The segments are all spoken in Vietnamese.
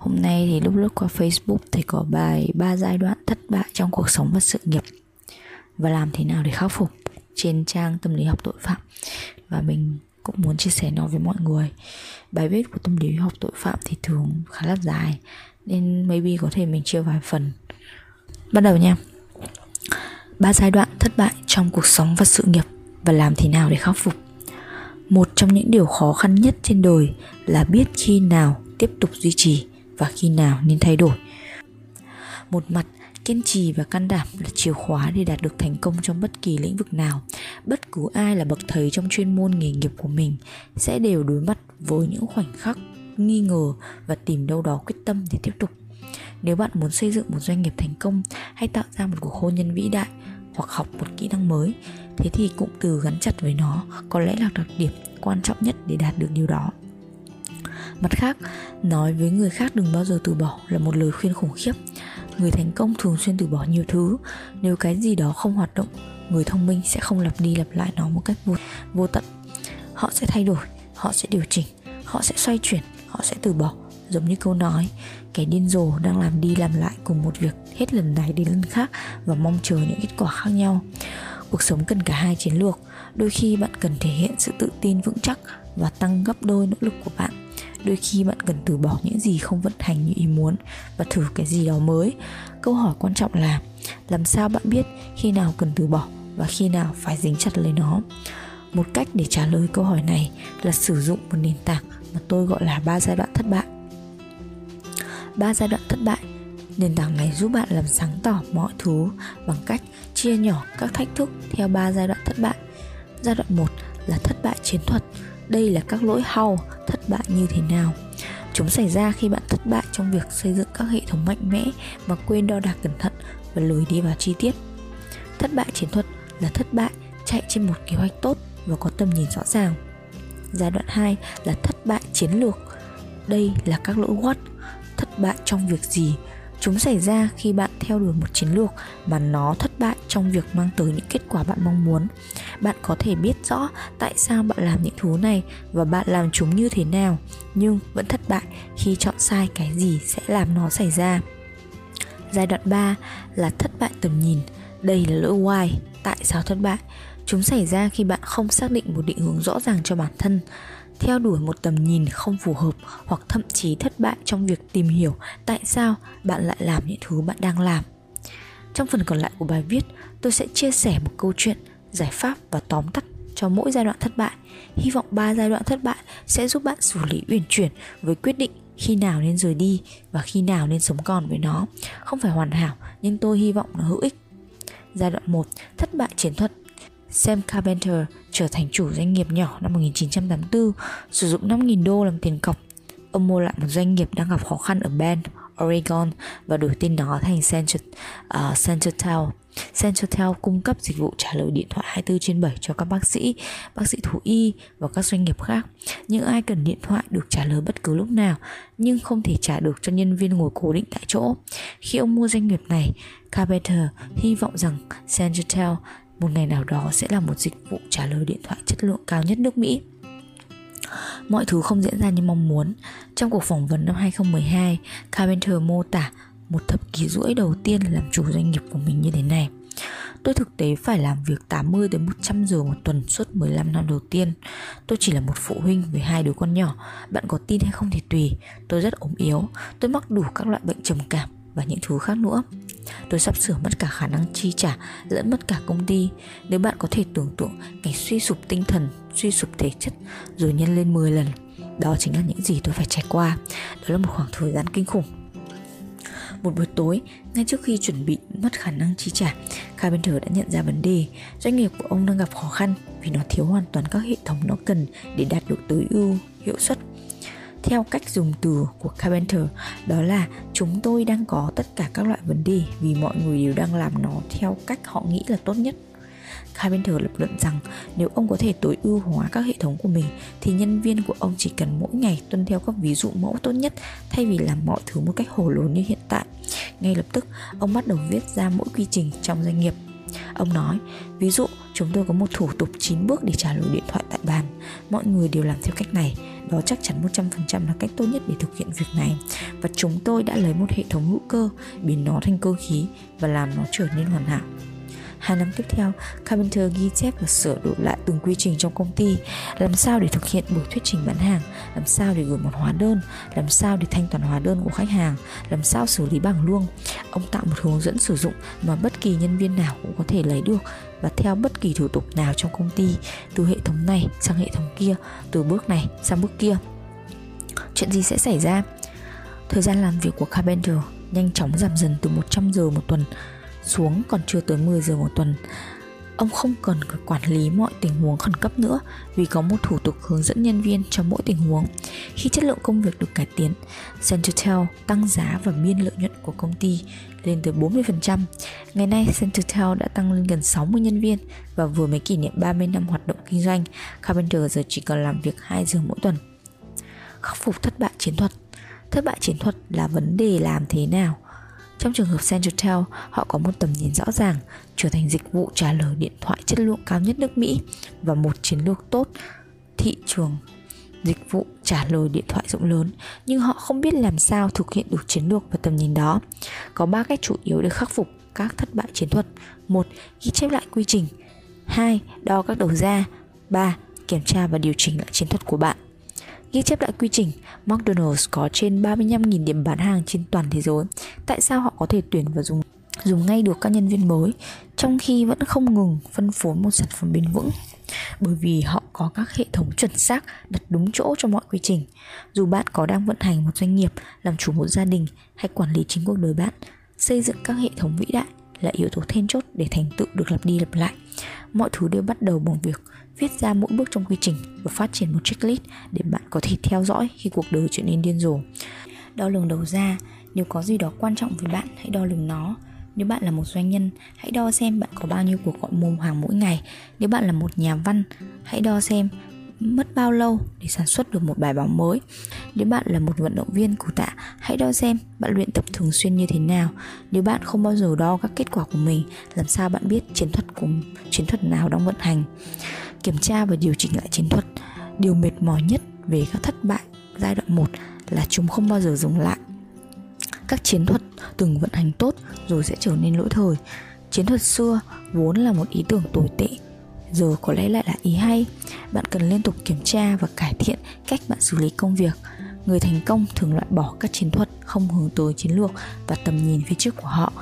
Hôm nay thì lúc lướt qua Facebook thì có bài ba giai đoạn thất bại trong cuộc sống và sự nghiệp. Và làm thế nào để khắc phục trên trang tâm lý học tội phạm. Và mình cũng muốn chia sẻ nó với mọi người. Bài viết của tâm lý học tội phạm thì thường khá là dài, nên maybe có thể mình chia vài phần. Bắt đầu nha. Ba giai đoạn thất bại trong cuộc sống và sự nghiệp và làm thế nào để khắc phục. Một trong những điều khó khăn nhất trên đời là biết khi nào tiếp tục duy trì và khi nào nên thay đổi. Một mặt, kiên trì và can đảm là chìa khóa để đạt được thành công trong bất kỳ lĩnh vực nào. Bất cứ ai là bậc thầy trong chuyên môn nghề nghiệp của mình sẽ đều đối mặt với những khoảnh khắc nghi ngờ và tìm đâu đó quyết tâm để tiếp tục. Nếu bạn muốn xây dựng một doanh nghiệp thành công hay tạo ra một cuộc hôn nhân vĩ đại hoặc học một kỹ năng mới, thế thì cụm từ gắn chặt với nó có lẽ là đặc điểm quan trọng nhất để đạt được điều đó mặt khác nói với người khác đừng bao giờ từ bỏ là một lời khuyên khủng khiếp. Người thành công thường xuyên từ bỏ nhiều thứ. Nếu cái gì đó không hoạt động người thông minh sẽ không lặp đi lặp lại nó một cách vô, vô tận. Họ sẽ thay đổi họ sẽ điều chỉnh họ sẽ xoay chuyển họ sẽ từ bỏ. Giống như câu nói kẻ điên rồ đang làm đi làm lại cùng một việc hết lần này đến lần khác và mong chờ những kết quả khác nhau. Cuộc sống cần cả hai chiến lược. Đôi khi bạn cần thể hiện sự tự tin vững chắc và tăng gấp đôi nỗ lực của bạn đôi khi bạn cần từ bỏ những gì không vận hành như ý muốn và thử cái gì đó mới. Câu hỏi quan trọng là, làm sao bạn biết khi nào cần từ bỏ và khi nào phải dính chặt lấy nó? Một cách để trả lời câu hỏi này là sử dụng một nền tảng mà tôi gọi là ba giai đoạn thất bại. Ba giai đoạn thất bại, nền tảng này giúp bạn làm sáng tỏ mọi thứ bằng cách chia nhỏ các thách thức theo ba giai đoạn thất bại. Giai đoạn 1 là thất bại chiến thuật đây là các lỗi hau, thất bại như thế nào. Chúng xảy ra khi bạn thất bại trong việc xây dựng các hệ thống mạnh mẽ mà quên đo đạc cẩn thận và lùi đi vào chi tiết. Thất bại chiến thuật là thất bại chạy trên một kế hoạch tốt và có tầm nhìn rõ ràng. Giai đoạn 2 là thất bại chiến lược. Đây là các lỗi what, thất bại trong việc gì chúng xảy ra khi bạn theo đuổi một chiến lược mà nó thất bại trong việc mang tới những kết quả bạn mong muốn. Bạn có thể biết rõ tại sao bạn làm những thứ này và bạn làm chúng như thế nào, nhưng vẫn thất bại khi chọn sai cái gì sẽ làm nó xảy ra. Giai đoạn 3 là thất bại tầm nhìn. Đây là lỗi why tại sao thất bại? Chúng xảy ra khi bạn không xác định một định hướng rõ ràng cho bản thân theo đuổi một tầm nhìn không phù hợp hoặc thậm chí thất bại trong việc tìm hiểu tại sao bạn lại làm những thứ bạn đang làm. Trong phần còn lại của bài viết, tôi sẽ chia sẻ một câu chuyện, giải pháp và tóm tắt cho mỗi giai đoạn thất bại. Hy vọng ba giai đoạn thất bại sẽ giúp bạn xử lý uyển chuyển với quyết định khi nào nên rời đi và khi nào nên sống còn với nó. Không phải hoàn hảo, nhưng tôi hy vọng nó hữu ích. Giai đoạn 1 thất bại chiến thuật. Sam Carpenter trở thành chủ doanh nghiệp nhỏ năm 1984, sử dụng 5.000 đô làm tiền cọc. Ông mua lại một doanh nghiệp đang gặp khó khăn ở Bend, Oregon và đổi tên nó thành Central, uh, à, Centertel. Centertel cung cấp dịch vụ trả lời điện thoại 24 trên 7 cho các bác sĩ, bác sĩ thú y và các doanh nghiệp khác. Những ai cần điện thoại được trả lời bất cứ lúc nào, nhưng không thể trả được cho nhân viên ngồi cố định tại chỗ. Khi ông mua doanh nghiệp này, Carpenter hy vọng rằng Centertel một ngày nào đó sẽ là một dịch vụ trả lời điện thoại chất lượng cao nhất nước Mỹ. Mọi thứ không diễn ra như mong muốn. Trong cuộc phỏng vấn năm 2012, Carpenter mô tả một thập kỷ rưỡi đầu tiên làm chủ doanh nghiệp của mình như thế này. Tôi thực tế phải làm việc 80 đến 100 giờ một tuần suốt 15 năm đầu tiên. Tôi chỉ là một phụ huynh với hai đứa con nhỏ. Bạn có tin hay không thì tùy. Tôi rất ốm yếu. Tôi mắc đủ các loại bệnh trầm cảm và những thứ khác nữa. Tôi sắp sửa mất cả khả năng chi trả lẫn mất cả công ty. Nếu bạn có thể tưởng tượng cảnh suy sụp tinh thần suy sụp thể chất rồi nhân lên 10 lần đó chính là những gì tôi phải trải qua. Đó là một khoảng thời gian kinh khủng. Một buổi tối, ngay trước khi chuẩn bị mất khả năng chi trả, Carpenter đã nhận ra vấn đề. Doanh nghiệp của ông đang gặp khó khăn vì nó thiếu hoàn toàn các hệ thống nó cần để đạt được tối ưu, hiệu suất theo cách dùng từ của Carpenter đó là chúng tôi đang có tất cả các loại vấn đề vì mọi người đều đang làm nó theo cách họ nghĩ là tốt nhất Carpenter lập luận rằng nếu ông có thể tối ưu hóa các hệ thống của mình thì nhân viên của ông chỉ cần mỗi ngày tuân theo các ví dụ mẫu tốt nhất thay vì làm mọi thứ một cách hồ lốn như hiện tại. Ngay lập tức, ông bắt đầu viết ra mỗi quy trình trong doanh nghiệp Ông nói, ví dụ chúng tôi có một thủ tục 9 bước để trả lời điện thoại tại bàn. Mọi người đều làm theo cách này. Đó chắc chắn 100% là cách tốt nhất để thực hiện việc này. Và chúng tôi đã lấy một hệ thống hữu cơ, biến nó thành cơ khí và làm nó trở nên hoàn hảo. Hai năm tiếp theo, Carpenter ghi chép và sửa đổi lại từng quy trình trong công ty, làm sao để thực hiện buổi thuyết trình bán hàng, làm sao để gửi một hóa đơn, làm sao để thanh toán hóa đơn của khách hàng, làm sao xử lý bảng lương. Ông tạo một hướng dẫn sử dụng mà bất kỳ nhân viên nào cũng có thể lấy được và theo bất kỳ thủ tục nào trong công ty, từ hệ thống này sang hệ thống kia, từ bước này sang bước kia. Chuyện gì sẽ xảy ra? Thời gian làm việc của Carpenter nhanh chóng giảm dần từ 100 giờ một tuần xuống còn chưa tới 10 giờ một tuần ông không cần phải quản lý mọi tình huống khẩn cấp nữa vì có một thủ tục hướng dẫn nhân viên cho mỗi tình huống. Khi chất lượng công việc được cải tiến, Centertel tăng giá và biên lợi nhuận của công ty lên tới 40%. Ngày nay, Centertel đã tăng lên gần 60 nhân viên và vừa mới kỷ niệm 30 năm hoạt động kinh doanh. Carpenter giờ chỉ cần làm việc 2 giờ mỗi tuần. Khắc phục thất bại chiến thuật Thất bại chiến thuật là vấn đề làm thế nào – trong trường hợp Centratel, họ có một tầm nhìn rõ ràng, trở thành dịch vụ trả lời điện thoại chất lượng cao nhất nước Mỹ và một chiến lược tốt thị trường dịch vụ trả lời điện thoại rộng lớn nhưng họ không biết làm sao thực hiện được chiến lược và tầm nhìn đó. Có ba cách chủ yếu để khắc phục các thất bại chiến thuật. một Ghi chép lại quy trình. 2. Đo các đầu ra. 3. Kiểm tra và điều chỉnh lại chiến thuật của bạn. Ghi chép lại quy trình, McDonald's có trên 35.000 điểm bán hàng trên toàn thế giới. Tại sao họ có thể tuyển và dùng dùng ngay được các nhân viên mới trong khi vẫn không ngừng phân phối một sản phẩm bền vững? Bởi vì họ có các hệ thống chuẩn xác đặt đúng chỗ cho mọi quy trình. Dù bạn có đang vận hành một doanh nghiệp, làm chủ một gia đình hay quản lý chính cuộc đời bạn, xây dựng các hệ thống vĩ đại là yếu tố then chốt để thành tựu được lặp đi lặp lại. Mọi thứ đều bắt đầu bằng việc viết ra mỗi bước trong quy trình và phát triển một checklist để bạn có thể theo dõi khi cuộc đời trở nên điên rồ. Đo lường đầu ra, nếu có gì đó quan trọng với bạn, hãy đo lường nó. Nếu bạn là một doanh nhân, hãy đo xem bạn có bao nhiêu cuộc gọi mồm hàng mỗi ngày. Nếu bạn là một nhà văn, hãy đo xem mất bao lâu để sản xuất được một bài báo mới nếu bạn là một vận động viên cụ tạ hãy đo xem bạn luyện tập thường xuyên như thế nào nếu bạn không bao giờ đo các kết quả của mình làm sao bạn biết chiến thuật của chiến thuật nào đang vận hành kiểm tra và điều chỉnh lại chiến thuật. Điều mệt mỏi nhất về các thất bại giai đoạn 1 là chúng không bao giờ dừng lại. Các chiến thuật từng vận hành tốt rồi sẽ trở nên lỗi thời. Chiến thuật xưa vốn là một ý tưởng tồi tệ, giờ có lẽ lại là ý hay. Bạn cần liên tục kiểm tra và cải thiện cách bạn xử lý công việc. Người thành công thường loại bỏ các chiến thuật không hướng tới chiến lược và tầm nhìn phía trước của họ.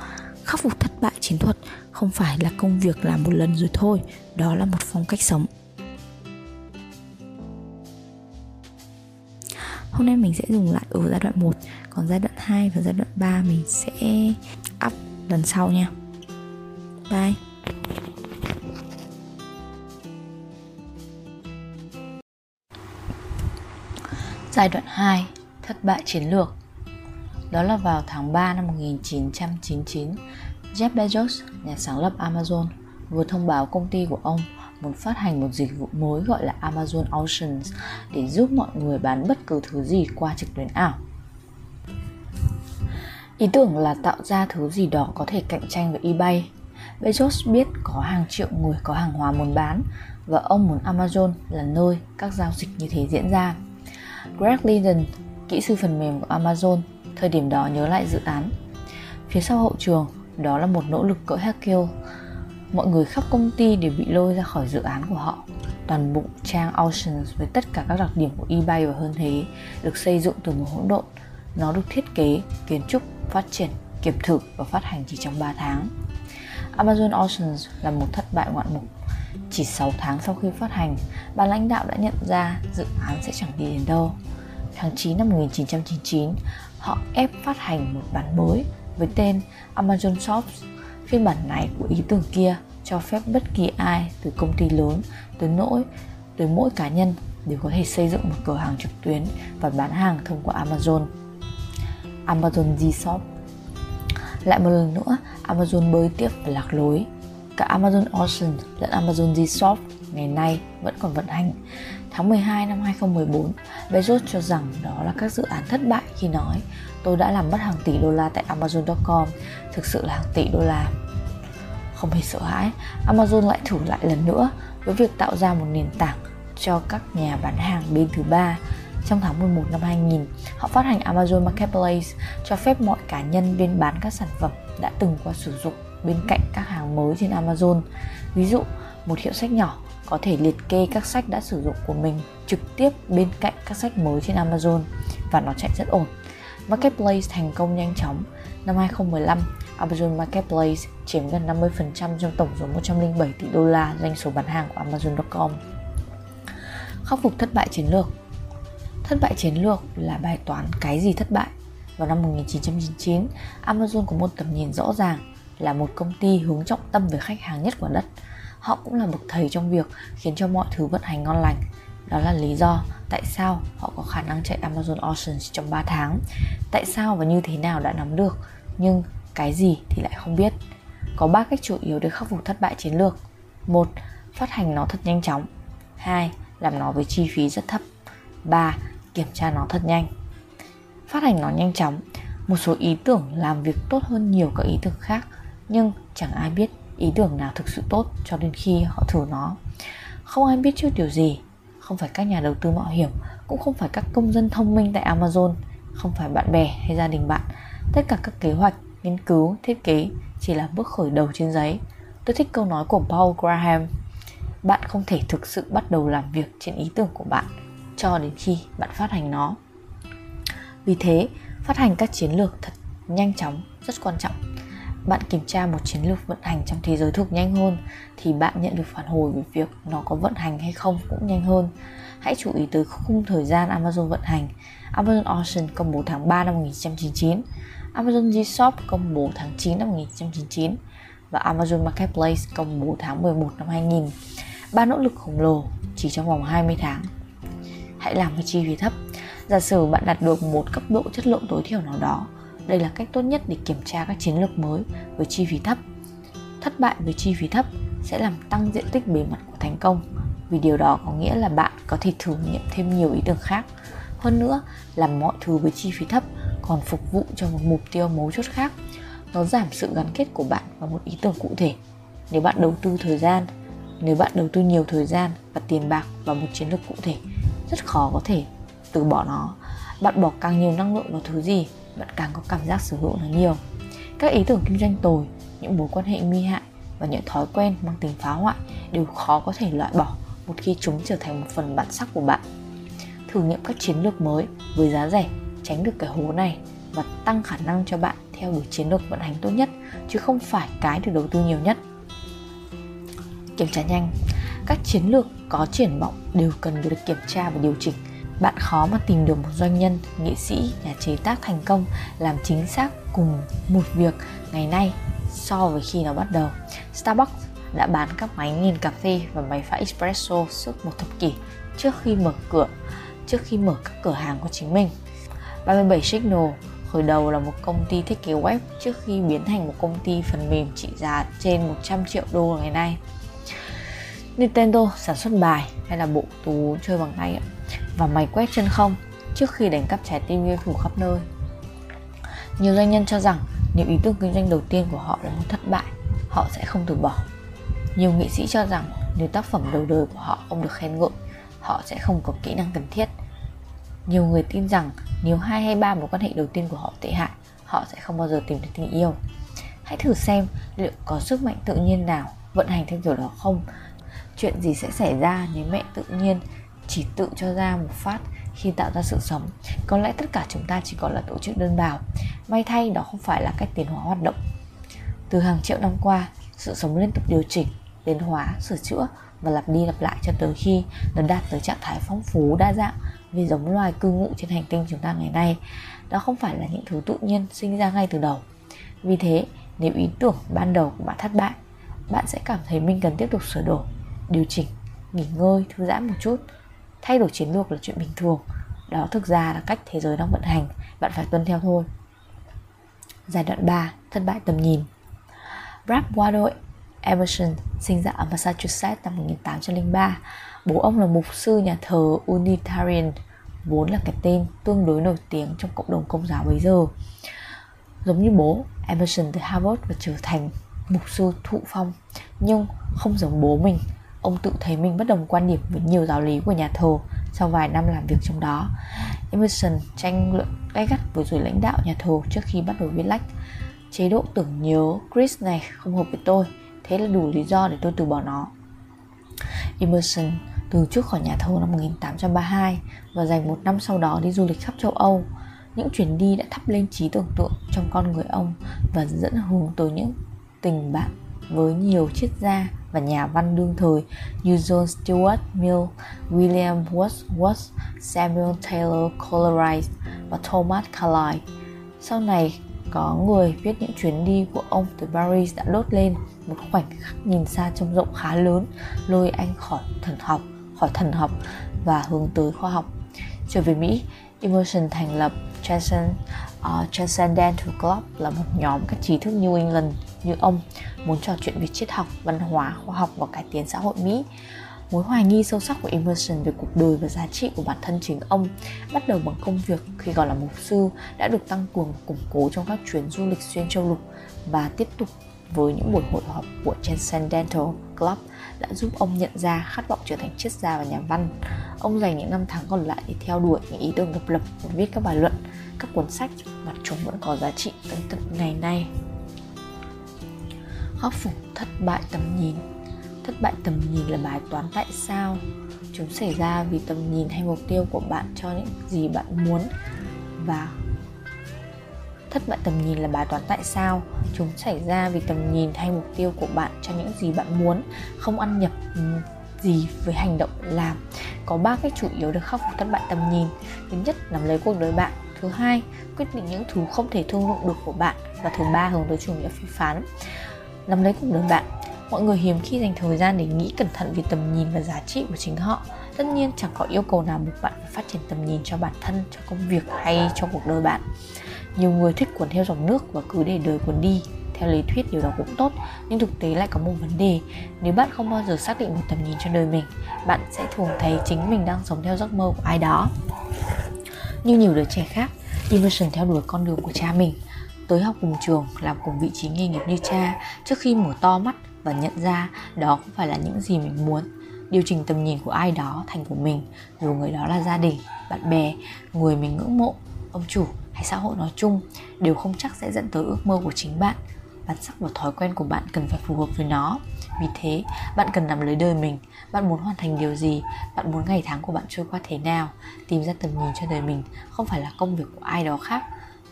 Khắc phục thất bại chiến thuật không phải là công việc làm một lần rồi thôi, đó là một phong cách sống. Hôm nay mình sẽ dùng lại ở giai đoạn 1 Còn giai đoạn 2 và giai đoạn 3 mình sẽ up lần sau nha. Bye. Giai đoạn 2 Thất bại chiến lược. Đó là vào tháng 3 năm 1999 Jeff Bezos, nhà sáng lập Amazon, vừa thông báo công ty của ông muốn phát hành một dịch vụ mới gọi là Amazon Auctions để giúp mọi người bán bất cứ thứ gì qua trực tuyến ảo. Ý tưởng là tạo ra thứ gì đó có thể cạnh tranh với eBay. Bezos biết có hàng triệu người có hàng hóa muốn bán và ông muốn Amazon là nơi các giao dịch như thế diễn ra. Greg Linden, kỹ sư phần mềm của Amazon, thời điểm đó nhớ lại dự án. Phía sau hậu trường, đó là một nỗ lực cỡ Hercule. Mọi người khắp công ty đều bị lôi ra khỏi dự án của họ. Toàn bộ trang Oceans với tất cả các đặc điểm của eBay và hơn thế được xây dựng từ một hỗn độn. Nó được thiết kế, kiến trúc, phát triển, kiểm thử và phát hành chỉ trong 3 tháng. Amazon Oceans là một thất bại ngoạn mục. Chỉ 6 tháng sau khi phát hành, ban lãnh đạo đã nhận ra dự án sẽ chẳng đi đến đâu. Tháng 9 năm 1999, họ ép phát hành một bản mới với tên Amazon Shops. Phiên bản này của ý tưởng kia cho phép bất kỳ ai từ công ty lớn tới nỗi tới mỗi cá nhân đều có thể xây dựng một cửa hàng trực tuyến và bán hàng thông qua Amazon. Amazon G-Shop Lại một lần nữa, Amazon bơi tiếp và lạc lối. Cả Amazon Ocean lẫn Amazon G-Shop ngày nay vẫn còn vận hành. Tháng 12 năm 2014, Bezos cho rằng đó là các dự án thất bại khi nói tôi đã làm mất hàng tỷ đô la tại Amazon.com, thực sự là hàng tỷ đô la. Không hề sợ hãi, Amazon lại thử lại lần nữa với việc tạo ra một nền tảng cho các nhà bán hàng bên thứ ba. Trong tháng 11 năm 2000, họ phát hành Amazon Marketplace cho phép mọi cá nhân bên bán các sản phẩm đã từng qua sử dụng bên cạnh các hàng mới trên Amazon. Ví dụ, một hiệu sách nhỏ có thể liệt kê các sách đã sử dụng của mình trực tiếp bên cạnh các sách mới trên Amazon và nó chạy rất ổn. Marketplace thành công nhanh chóng. Năm 2015, Amazon Marketplace chiếm gần 50% trong tổng số 107 tỷ đô la doanh số bán hàng của Amazon.com. Khắc phục thất bại chiến lược Thất bại chiến lược là bài toán cái gì thất bại. Vào năm 1999, Amazon có một tầm nhìn rõ ràng là một công ty hướng trọng tâm về khách hàng nhất quả đất. Họ cũng là bậc thầy trong việc khiến cho mọi thứ vận hành ngon lành. Đó là lý do tại sao họ có khả năng chạy Amazon Oceans trong 3 tháng. Tại sao và như thế nào đã nắm được, nhưng cái gì thì lại không biết. Có 3 cách chủ yếu để khắc phục thất bại chiến lược. một Phát hành nó thật nhanh chóng. 2. Làm nó với chi phí rất thấp. 3. Kiểm tra nó thật nhanh. Phát hành nó nhanh chóng. Một số ý tưởng làm việc tốt hơn nhiều các ý tưởng khác, nhưng chẳng ai biết ý tưởng nào thực sự tốt cho đến khi họ thử nó. Không ai biết trước điều gì, không phải các nhà đầu tư mạo hiểm, cũng không phải các công dân thông minh tại Amazon, không phải bạn bè hay gia đình bạn. Tất cả các kế hoạch nghiên cứu, thiết kế chỉ là bước khởi đầu trên giấy. Tôi thích câu nói của Paul Graham. Bạn không thể thực sự bắt đầu làm việc trên ý tưởng của bạn cho đến khi bạn phát hành nó. Vì thế, phát hành các chiến lược thật nhanh chóng rất quan trọng. Bạn kiểm tra một chiến lược vận hành trong thế giới thực nhanh hơn thì bạn nhận được phản hồi về việc nó có vận hành hay không cũng nhanh hơn. Hãy chú ý tới khung thời gian Amazon vận hành. Amazon Ocean công bố tháng 3 năm 1999 Amazon G-Shop công bố tháng 9 năm 1999 và Amazon Marketplace công bố tháng 11 năm 2000. Ba nỗ lực khổng lồ chỉ trong vòng 20 tháng. Hãy làm với chi phí thấp. Giả sử bạn đạt được một cấp độ chất lượng tối thiểu nào đó, đây là cách tốt nhất để kiểm tra các chiến lược mới với chi phí thấp. Thất bại với chi phí thấp sẽ làm tăng diện tích bề mặt của thành công, vì điều đó có nghĩa là bạn có thể thử nghiệm thêm nhiều ý tưởng khác. Hơn nữa, làm mọi thứ với chi phí thấp còn phục vụ cho một mục tiêu mấu chốt khác. Nó giảm sự gắn kết của bạn vào một ý tưởng cụ thể. Nếu bạn đầu tư thời gian, nếu bạn đầu tư nhiều thời gian và tiền bạc vào một chiến lược cụ thể, rất khó có thể từ bỏ nó. Bạn bỏ càng nhiều năng lượng vào thứ gì? Bạn càng có cảm giác sở hữu nó nhiều. Các ý tưởng kinh doanh tồi, những mối quan hệ nguy hại và những thói quen mang tính phá hoại đều khó có thể loại bỏ một khi chúng trở thành một phần bản sắc của bạn. Thử nghiệm các chiến lược mới với giá rẻ, tránh được cái hố này và tăng khả năng cho bạn theo đuổi chiến lược vận hành tốt nhất, chứ không phải cái được đầu tư nhiều nhất. Kiểm tra nhanh, các chiến lược có triển vọng đều cần được kiểm tra và điều chỉnh bạn khó mà tìm được một doanh nhân, nghệ sĩ, nhà chế tác thành công, làm chính xác cùng một việc ngày nay so với khi nó bắt đầu. Starbucks đã bán các máy nghiền cà phê và máy pha espresso suốt một thập kỷ trước khi mở cửa, trước khi mở các cửa hàng của chính mình. 37 Signal khởi đầu là một công ty thiết kế web trước khi biến thành một công ty phần mềm trị giá trên 100 triệu đô ngày nay. Nintendo sản xuất bài hay là bộ tú chơi bằng tay và máy quét chân không trước khi đánh cắp trái tim game thủ khắp nơi. Nhiều doanh nhân cho rằng nếu ý tưởng kinh doanh đầu tiên của họ là một thất bại, họ sẽ không từ bỏ. Nhiều nghệ sĩ cho rằng nếu tác phẩm đầu đời của họ không được khen ngợi, họ sẽ không có kỹ năng cần thiết nhiều người tin rằng nếu hai hay ba mối quan hệ đầu tiên của họ tệ hại họ sẽ không bao giờ tìm được tình yêu hãy thử xem liệu có sức mạnh tự nhiên nào vận hành theo kiểu đó không chuyện gì sẽ xảy ra nếu mẹ tự nhiên chỉ tự cho ra một phát khi tạo ra sự sống. Có lẽ tất cả chúng ta chỉ còn là tổ chức đơn bào. May thay đó không phải là cách tiến hóa hoạt động. Từ hàng triệu năm qua, sự sống liên tục điều chỉnh, tiến hóa, sửa chữa và lặp đi lặp lại cho tới khi nó đạt tới trạng thái phong phú, đa dạng vì giống loài cư ngụ trên hành tinh chúng ta ngày nay. Đó không phải là những thứ tự nhiên sinh ra ngay từ đầu. Vì thế, nếu ý tưởng ban đầu của bạn thất bại, bạn sẽ cảm thấy mình cần tiếp tục sửa đổi, điều chỉnh, nghỉ ngơi, thư giãn một chút thay đổi chiến lược là chuyện bình thường. Đó thực ra là cách thế giới đang vận hành. Bạn phải tuân theo thôi. Giai đoạn 3 thất bại tầm nhìn. Ralph Waldo Emerson sinh ra ở Massachusetts năm 1803 Bố ông là mục sư nhà thờ Unitarian Vốn là cái tên tương đối nổi tiếng trong cộng đồng công giáo bấy giờ. Giống như bố, Emerson từ Harvard và trở thành mục sư thụ phong nhưng không giống bố mình ông tự thấy mình bất đồng quan điểm với nhiều giáo lý của nhà thờ sau vài năm làm việc trong đó. Emerson tranh luận gay gắt với giới lãnh đạo nhà thờ trước khi bắt đầu viết lách. Chế độ tưởng nhớ chris này không hợp với tôi, thế là đủ lý do để tôi từ bỏ nó. Emerson từ trước khỏi nhà thờ năm 1832 và dành một năm sau đó đi du lịch khắp châu Âu. Những chuyến đi đã thắp lên trí tưởng tượng trong con người ông và dẫn hướng tới những tình bạn với nhiều triết gia và nhà văn đương thời như John Stuart Mill, William Wordsworth, Samuel Taylor Coleridge và Thomas Carlyle. Sau này, có người viết những chuyến đi của ông từ Paris đã đốt lên một khoảnh khắc nhìn xa trông rộng khá lớn, lôi anh khỏi thần học khỏi thần học và hướng tới khoa học. Trở về Mỹ, Emerson thành lập Transcend, uh, à, Transcendental Club là một nhóm các trí thức New England như ông muốn trò chuyện về triết học, văn hóa, khoa học và cải tiến xã hội Mỹ. Mối hoài nghi sâu sắc của Emerson về cuộc đời và giá trị của bản thân chính ông bắt đầu bằng công việc khi còn là mục sư đã được tăng cường củng cố trong các chuyến du lịch xuyên châu lục và tiếp tục với những buổi hội họp của Transcendental Club đã giúp ông nhận ra khát vọng trở thành triết gia và nhà văn. Ông dành những năm tháng còn lại để theo đuổi những ý tưởng độc lập và viết các bài luận, các cuốn sách mà chúng vẫn có giá trị tới tận ngày nay. Khắc phục thất bại tầm nhìn. Thất bại tầm nhìn là bài toán tại sao Chúng xảy ra vì tầm nhìn hay mục tiêu của bạn cho những gì bạn muốn. Và thất bại tầm nhìn là bài toán tại sao chúng xảy ra vì tầm nhìn hay mục tiêu của bạn cho những gì bạn muốn. Không ăn nhập gì với hành động làm. Có ba cách chủ yếu để khắc phục thất bại tầm nhìn. Thứ nhất, nắm lấy cuộc đời bạn. Thứ hai, quyết định những thứ không thể thương lượng được của bạn. Và thứ ba, hướng tới chủ nghĩa phê phán nắm lấy cuộc đời bạn. Mọi người hiếm khi dành thời gian để nghĩ cẩn thận về tầm nhìn và giá trị của chính họ. Tất nhiên chẳng có yêu cầu nào buộc bạn phải phát triển tầm nhìn cho bản thân, cho công việc hay cho cuộc đời bạn. Nhiều người thích cuốn theo dòng nước và cứ để đời cuốn đi. Theo lý thuyết, điều đó cũng tốt, nhưng thực tế lại có một vấn đề. Nếu bạn không bao giờ xác định một tầm nhìn cho đời mình, bạn sẽ thường thấy chính mình đang sống theo giấc mơ của ai đó. Như nhiều đứa trẻ khác Emerson theo đuổi con đường của cha mình tới học cùng trường, làm cùng vị trí nghề nghiệp như cha, trước khi mở to mắt và nhận ra đó không phải là những gì mình muốn. Điều chỉnh tầm nhìn của ai đó thành của mình, dù người đó là gia đình, bạn bè, người mình ngưỡng mộ, ông chủ hay xã hội nói chung, đều không chắc sẽ dẫn tới ước mơ của chính bạn. Bản sắc và thói quen của bạn cần phải phù hợp với nó. Vì thế, bạn cần nắm lấy đời mình. Bạn muốn hoàn thành điều gì? Bạn muốn ngày tháng của bạn trôi qua thế nào? Tìm ra tầm nhìn cho đời mình không phải là công việc của ai đó khác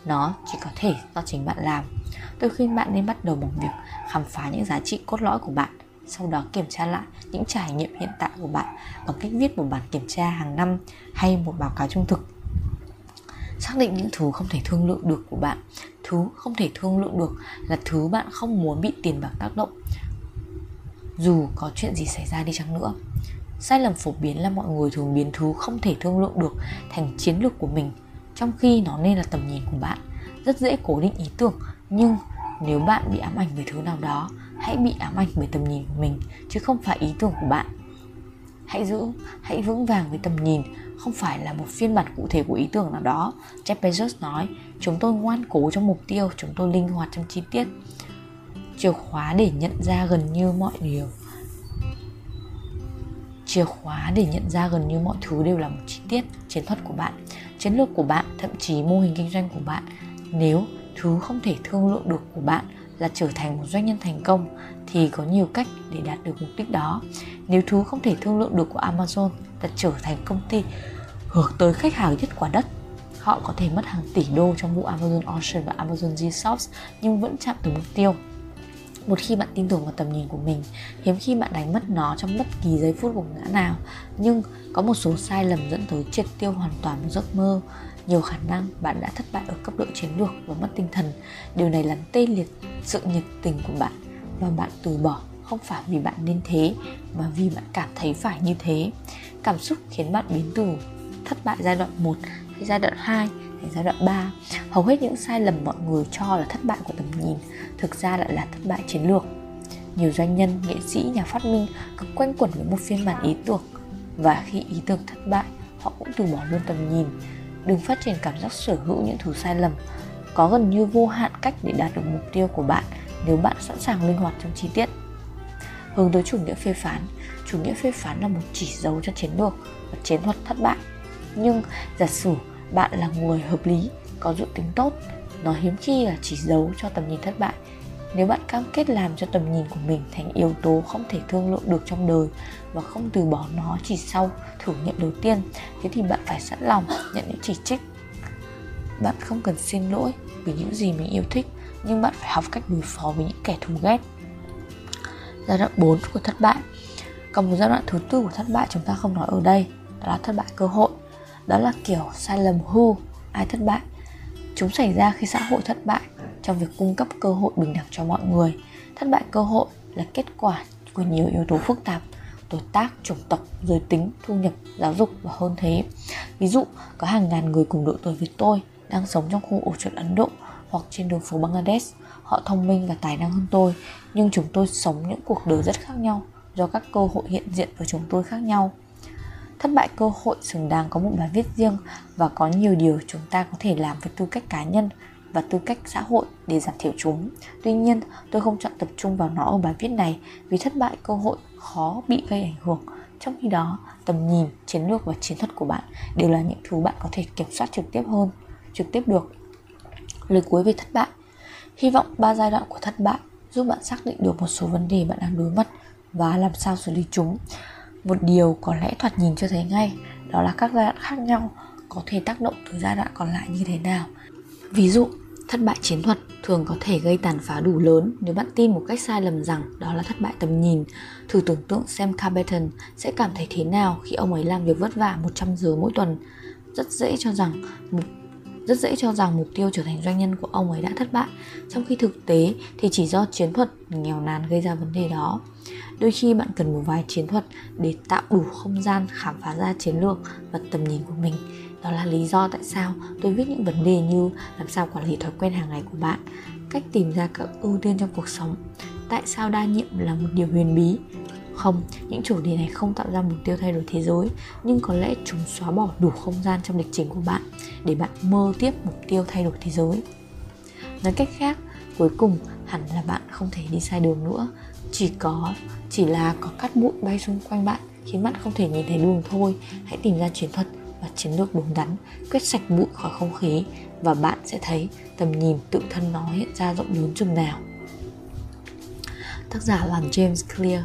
nó chỉ có thể do chính bạn làm. Tôi khuyên bạn nên bắt đầu bằng việc khám phá những giá trị cốt lõi của bạn, sau đó kiểm tra lại những trải nghiệm hiện tại của bạn bằng cách viết một bản kiểm tra hàng năm hay một báo cáo trung thực. Xác định những thứ không thể thương lượng được của bạn. Thứ không thể thương lượng được là thứ bạn không muốn bị tiền bạc tác động. Dù có chuyện gì xảy ra đi chăng nữa, sai lầm phổ biến là mọi người thường biến thứ không thể thương lượng được thành chiến lược của mình trong khi nó nên là tầm nhìn của bạn, rất dễ cố định ý tưởng. Nhưng nếu bạn bị ám ảnh về thứ nào đó, hãy bị ám ảnh bởi tầm nhìn của mình, chứ không phải ý tưởng của bạn. Hãy giữ, hãy vững vàng với tầm nhìn, không phải là một phiên bản cụ thể của ý tưởng nào đó. Jeff Bezos nói, chúng tôi ngoan cố trong mục tiêu, chúng tôi linh hoạt trong chi tiết. Chìa khóa để nhận ra gần như mọi điều, chìa khóa để nhận ra gần như mọi thứ đều là một chi tiết, chiến thuật của bạn chiến lược của bạn, thậm chí mô hình kinh doanh của bạn. Nếu thứ không thể thương lượng được của bạn là trở thành một doanh nhân thành công, thì có nhiều cách để đạt được mục đích đó. Nếu thứ không thể thương lượng được của amazon là trở thành công ty hướng tới khách hàng nhất quả đất, họ có thể mất hàng tỷ đô trong vụ Amazon Ocean và Amazon Resource nhưng vẫn chạm tới mục tiêu một khi bạn tin tưởng vào tầm nhìn của mình, hiếm khi bạn đánh mất nó trong bất kỳ giây phút gục ngã nào. Nhưng có một số sai lầm dẫn tới triệt tiêu hoàn toàn một giấc mơ. Nhiều khả năng bạn đã thất bại ở cấp độ chiến lược và mất tinh thần. Điều này làm tê liệt sự nhiệt tình của bạn và bạn từ bỏ, không phải vì bạn nên thế, mà vì bạn cảm thấy phải như thế. Cảm xúc khiến bạn biến từ thất bại giai đoạn 1 hay giai đoạn 2 hay giai đoạn 3 hầu hết những sai lầm mọi người cho là thất bại của tầm nhìn thực ra lại là thất bại chiến lược nhiều doanh nhân nghệ sĩ nhà phát minh cứ quanh quẩn với một phiên bản ý tưởng và khi ý tưởng thất bại họ cũng từ bỏ luôn tầm nhìn đừng phát triển cảm giác sở hữu những thứ sai lầm có gần như vô hạn cách để đạt được mục tiêu của bạn nếu bạn sẵn sàng linh hoạt trong chi tiết. Hướng tới chủ nghĩa phê phán, chủ nghĩa phê phán là một chỉ dấu cho chiến lược và chiến thuật thất bại. Nhưng giả sử bạn là người hợp lý, có dự tính tốt, nó hiếm khi là chỉ dấu cho tầm nhìn thất bại. Nếu bạn cam kết làm cho tầm nhìn của mình thành yếu tố không thể thương lượng được trong đời và không từ bỏ nó chỉ sau thử nghiệm đầu tiên thế thì bạn phải sẵn lòng nhận những chỉ trích. Bạn không cần xin lỗi vì những gì mình yêu thích nhưng bạn phải học cách đối phó với những kẻ thù ghét. Giai đoạn 4 của thất bại. Còn một giai đoạn thứ tư của thất bại chúng ta không nói ở đây đó là thất bại cơ hội đó là kiểu sai lầm who ai thất bại chúng xảy ra khi xã hội thất bại trong việc cung cấp cơ hội bình đẳng cho mọi người thất bại cơ hội là kết quả của nhiều yếu tố phức tạp tuổi tác, chủng tộc, giới tính, thu nhập, giáo dục và hơn thế. Ví dụ, có hàng ngàn người cùng độ tuổi với tôi đang sống trong khu ổ chuột Ấn Độ hoặc trên đường phố Bangladesh. Họ thông minh và tài năng hơn tôi, nhưng chúng tôi sống những cuộc đời rất khác nhau do các cơ hội hiện diện với chúng tôi khác nhau. Thất bại cơ hội xứng đáng có một bài viết riêng và có nhiều điều chúng ta có thể làm với tư cách cá nhân và tư cách xã hội để giảm thiểu chúng. Tuy nhiên, tôi không chọn tập trung vào nó ở bài viết này vì thất bại cơ hội khó bị gây ảnh hưởng. Trong khi đó, tầm nhìn, chiến lược và chiến thuật của bạn đều là những thứ bạn có thể kiểm soát trực tiếp hơn, trực tiếp được. Lời cuối về thất bại Hy vọng ba giai đoạn của thất bại giúp bạn xác định được một số vấn đề bạn đang đối mặt và làm sao xử lý chúng. Một điều có lẽ thoạt nhìn chưa thấy ngay đó là các giai đoạn khác nhau có thể tác động từ giai đoạn còn lại như thế nào Ví dụ, thất bại chiến thuật thường có thể gây tàn phá đủ lớn nếu bạn tin một cách sai lầm rằng đó là thất bại tầm nhìn. Thử tưởng tượng xem Carbeton sẽ cảm thấy thế nào khi ông ấy làm việc vất vả 100 giờ mỗi tuần. Rất dễ cho rằng mục rất dễ cho rằng mục tiêu trở thành doanh nhân của ông ấy đã thất bại. Trong khi thực tế thì chỉ do chiến thuật nghèo nàn gây ra vấn đề đó. Đôi khi bạn cần một vài chiến thuật để tạo đủ không gian khám phá ra chiến lược và tầm nhìn của mình. Đó là lý do tại sao tôi viết những vấn đề như làm sao quản lý thói quen hàng ngày của bạn, cách tìm ra các ưu tiên trong cuộc sống, tại sao đa nhiệm là một điều huyền bí không? Những chủ đề này không tạo ra mục tiêu thay đổi thế giới, nhưng có lẽ chúng xóa bỏ đủ không gian trong lịch trình của bạn để bạn mơ tiếp mục tiêu thay đổi thế giới. Nói cách khác, cuối cùng hẳn là bạn không thể đi sai đường nữa. Chỉ có, chỉ là có cát bụi bay xung quanh bạn khiến bạn không thể nhìn thấy đường thôi. Hãy tìm ra chiến thuật và chiến lược đúng đắn, quét sạch bụi khỏi không khí và bạn sẽ thấy tầm nhìn tự thân nó hiện ra rộng lớn chừng nào. Tác giả là James Clear.